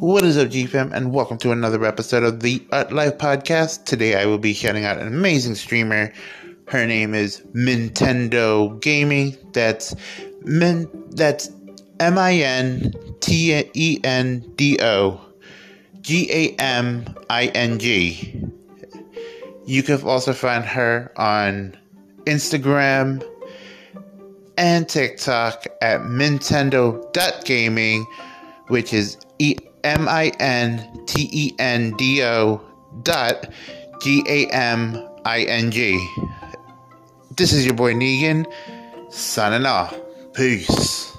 What is up, GFM, and welcome to another episode of the Art Life Podcast. Today I will be shouting out an amazing streamer. Her name is Mintendo Gaming. That's Min. That's M I N T E N D O G A M I N G. You can also find her on Instagram and TikTok at Mintendo.gaming, which is E M I N T E N D O dot G A M I N G. This is your boy Negan, signing off. Peace.